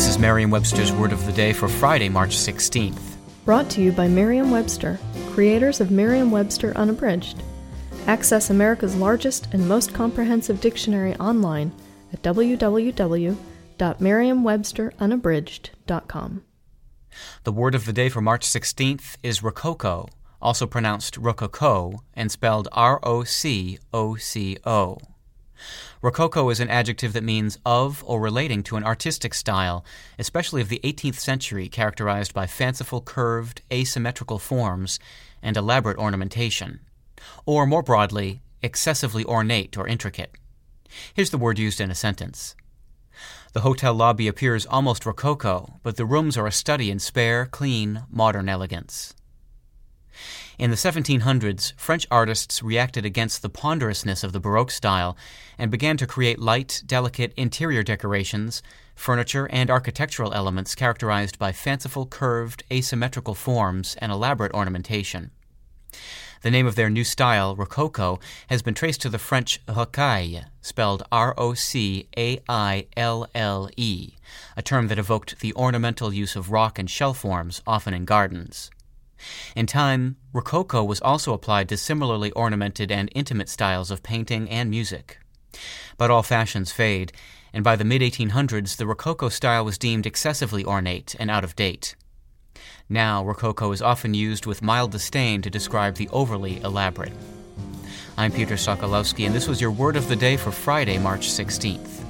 This is Merriam Webster's Word of the Day for Friday, March 16th. Brought to you by Merriam Webster, creators of Merriam Webster Unabridged. Access America's largest and most comprehensive dictionary online at www.merriam-websterunabridged.com. The word of the day for March 16th is rococo, also pronounced rococo and spelled R O C O C O. Rococo is an adjective that means of or relating to an artistic style, especially of the 18th century, characterized by fanciful, curved, asymmetrical forms and elaborate ornamentation. Or more broadly, excessively ornate or intricate. Here's the word used in a sentence. The hotel lobby appears almost rococo, but the rooms are a study in spare, clean, modern elegance. In the 1700s, French artists reacted against the ponderousness of the Baroque style and began to create light, delicate interior decorations, furniture, and architectural elements characterized by fanciful, curved, asymmetrical forms and elaborate ornamentation. The name of their new style, Rococo, has been traced to the French rocaille, spelled R O C A I L L E, a term that evoked the ornamental use of rock and shell forms, often in gardens. In time, Rococo was also applied to similarly ornamented and intimate styles of painting and music. But all fashions fade, and by the mid 1800s, the Rococo style was deemed excessively ornate and out of date. Now, Rococo is often used with mild disdain to describe the overly elaborate. I'm Peter Sokolowski, and this was your word of the day for Friday, March 16th.